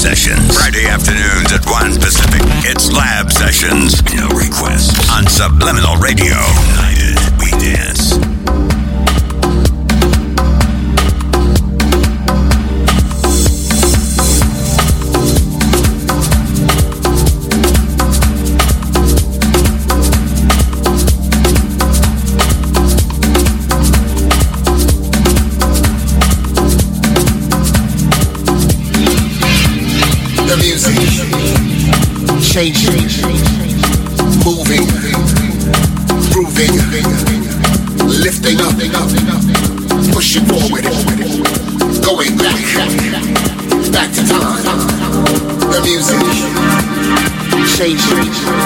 Sessions. Friday afternoons at 1 Pacific. It's Lab Sessions. No requests on Subliminal Radio. changing, moving, grooving, lifting up, pushing forward, going back, back to time. The music changing.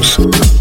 Drums.